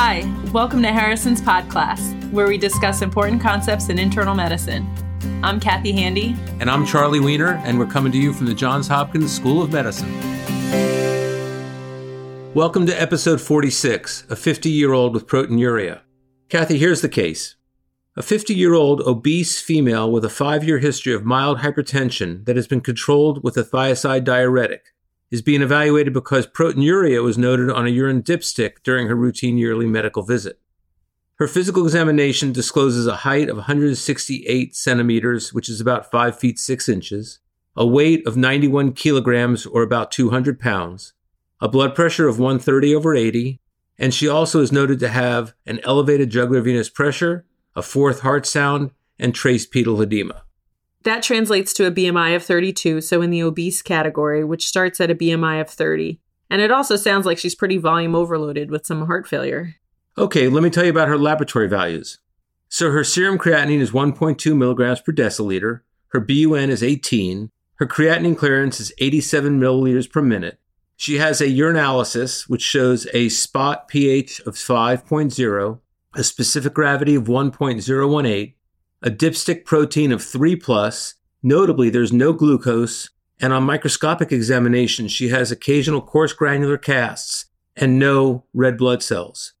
Hi, welcome to Harrison's Pod Class, where we discuss important concepts in internal medicine. I'm Kathy Handy. And I'm Charlie Wiener, and we're coming to you from the Johns Hopkins School of Medicine. Welcome to episode 46 A 50 year old with proteinuria. Kathy, here's the case. A 50 year old obese female with a five year history of mild hypertension that has been controlled with a thiazide diuretic is being evaluated because proteinuria was noted on a urine dipstick during her routine yearly medical visit. Her physical examination discloses a height of 168 centimeters, which is about 5 feet 6 inches, a weight of 91 kilograms or about 200 pounds, a blood pressure of 130 over 80, and she also is noted to have an elevated jugular venous pressure, a fourth heart sound, and trace pedal edema. That translates to a BMI of 32, so in the obese category, which starts at a BMI of 30. And it also sounds like she's pretty volume overloaded with some heart failure. Okay, let me tell you about her laboratory values. So her serum creatinine is 1.2 milligrams per deciliter, her BUN is 18, her creatinine clearance is 87 milliliters per minute. She has a urinalysis, which shows a spot pH of 5.0, a specific gravity of 1.018, a dipstick protein of 3 plus. Notably, there's no glucose, and on microscopic examination, she has occasional coarse granular casts and no red blood cells.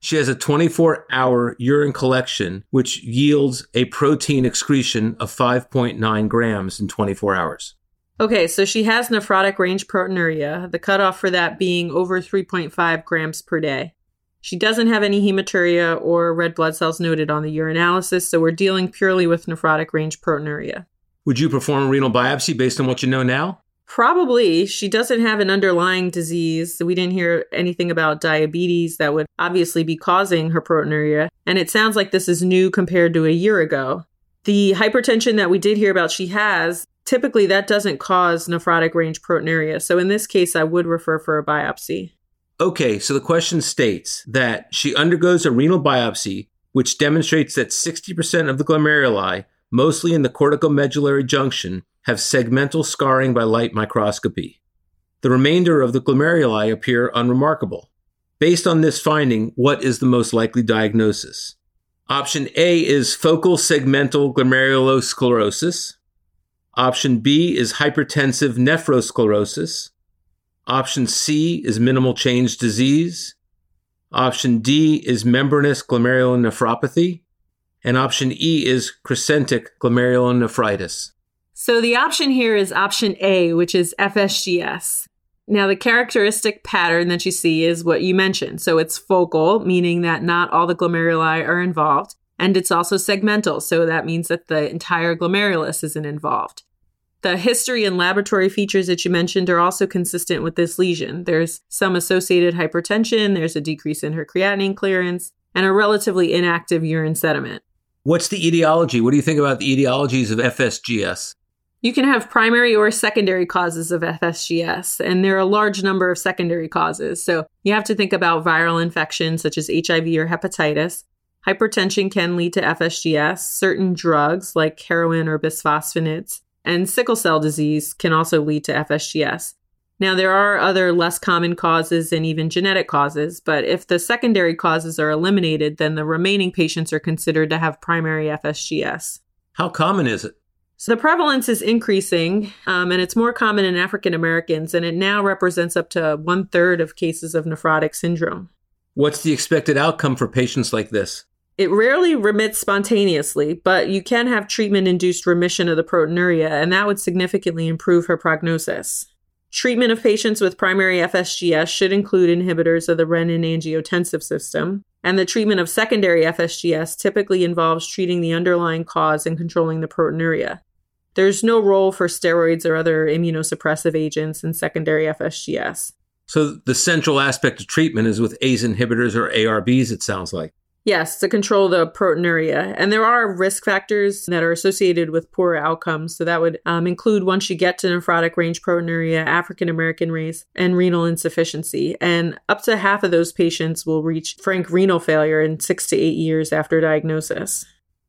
She has a 24 hour urine collection, which yields a protein excretion of 5.9 grams in 24 hours. Okay, so she has nephrotic range proteinuria, the cutoff for that being over 3.5 grams per day. She doesn't have any hematuria or red blood cells noted on the urinalysis, so we're dealing purely with nephrotic range proteinuria. Would you perform a renal biopsy based on what you know now? Probably. She doesn't have an underlying disease. We didn't hear anything about diabetes that would obviously be causing her proteinuria. And it sounds like this is new compared to a year ago. The hypertension that we did hear about she has, typically that doesn't cause nephrotic range proteinuria. So in this case, I would refer for a biopsy. Okay, so the question states that she undergoes a renal biopsy, which demonstrates that 60% of the glomeruli, mostly in the corticomedullary junction, have segmental scarring by light microscopy. The remainder of the glomeruli appear unremarkable. Based on this finding, what is the most likely diagnosis? Option A is focal segmental glomerulosclerosis. Option B is hypertensive nephrosclerosis. Option C is minimal change disease. Option D is membranous glomerulonephropathy. And option E is crescentic glomerulonephritis. So the option here is option A, which is FSGS. Now, the characteristic pattern that you see is what you mentioned. So it's focal, meaning that not all the glomeruli are involved. And it's also segmental. So that means that the entire glomerulus isn't involved. The history and laboratory features that you mentioned are also consistent with this lesion. There's some associated hypertension, there's a decrease in her creatinine clearance, and a relatively inactive urine sediment. What's the etiology? What do you think about the etiologies of FSGS? You can have primary or secondary causes of FSGS, and there are a large number of secondary causes. So you have to think about viral infections such as HIV or hepatitis. Hypertension can lead to FSGS. Certain drugs like heroin or bisphosphonates and sickle cell disease can also lead to FSGS. Now, there are other less common causes and even genetic causes, but if the secondary causes are eliminated, then the remaining patients are considered to have primary FSGS. How common is it? So the prevalence is increasing, um, and it's more common in African Americans, and it now represents up to one third of cases of nephrotic syndrome. What's the expected outcome for patients like this? It rarely remits spontaneously, but you can have treatment induced remission of the proteinuria, and that would significantly improve her prognosis. Treatment of patients with primary FSGS should include inhibitors of the renin angiotensin system, and the treatment of secondary FSGS typically involves treating the underlying cause and controlling the proteinuria. There's no role for steroids or other immunosuppressive agents in secondary FSGS. So the central aspect of treatment is with ACE inhibitors or ARBs, it sounds like. Yes, to control the proteinuria. And there are risk factors that are associated with poor outcomes. So that would um, include once you get to nephrotic range proteinuria, African American race, and renal insufficiency. And up to half of those patients will reach frank renal failure in six to eight years after diagnosis.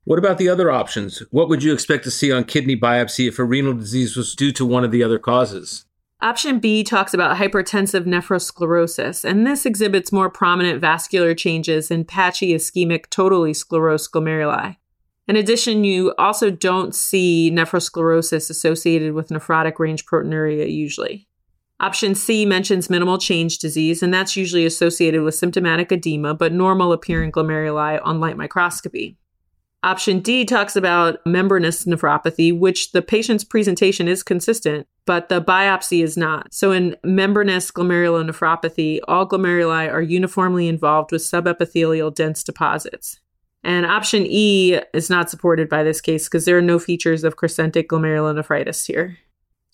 What about the other options? What would you expect to see on kidney biopsy if a renal disease was due to one of the other causes? Option B talks about hypertensive nephrosclerosis, and this exhibits more prominent vascular changes in patchy ischemic totally sclerosed glomeruli. In addition, you also don't see nephrosclerosis associated with nephrotic range proteinuria usually. Option C mentions minimal change disease, and that's usually associated with symptomatic edema but normal appearing glomeruli on light microscopy. Option D talks about membranous nephropathy, which the patient's presentation is consistent, but the biopsy is not. So, in membranous glomerulonephropathy, all glomeruli are uniformly involved with subepithelial dense deposits. And option E is not supported by this case because there are no features of crescentic glomerulonephritis here.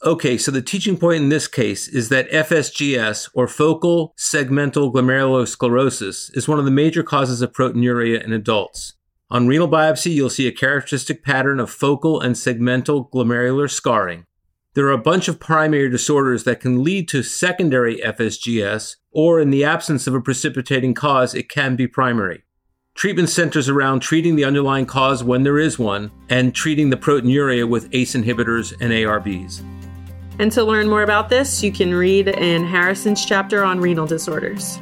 Okay, so the teaching point in this case is that FSGS, or focal segmental glomerulosclerosis, is one of the major causes of proteinuria in adults. On renal biopsy, you'll see a characteristic pattern of focal and segmental glomerular scarring. There are a bunch of primary disorders that can lead to secondary FSGS, or in the absence of a precipitating cause, it can be primary. Treatment centers around treating the underlying cause when there is one, and treating the proteinuria with ACE inhibitors and ARBs. And to learn more about this, you can read in Harrison's chapter on renal disorders.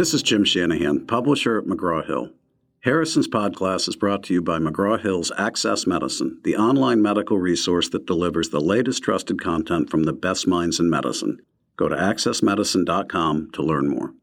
This is Jim Shanahan, publisher at McGraw Hill. Harrison's Podcast is brought to you by McGraw Hill's Access Medicine, the online medical resource that delivers the latest trusted content from the best minds in medicine. Go to accessmedicine.com to learn more.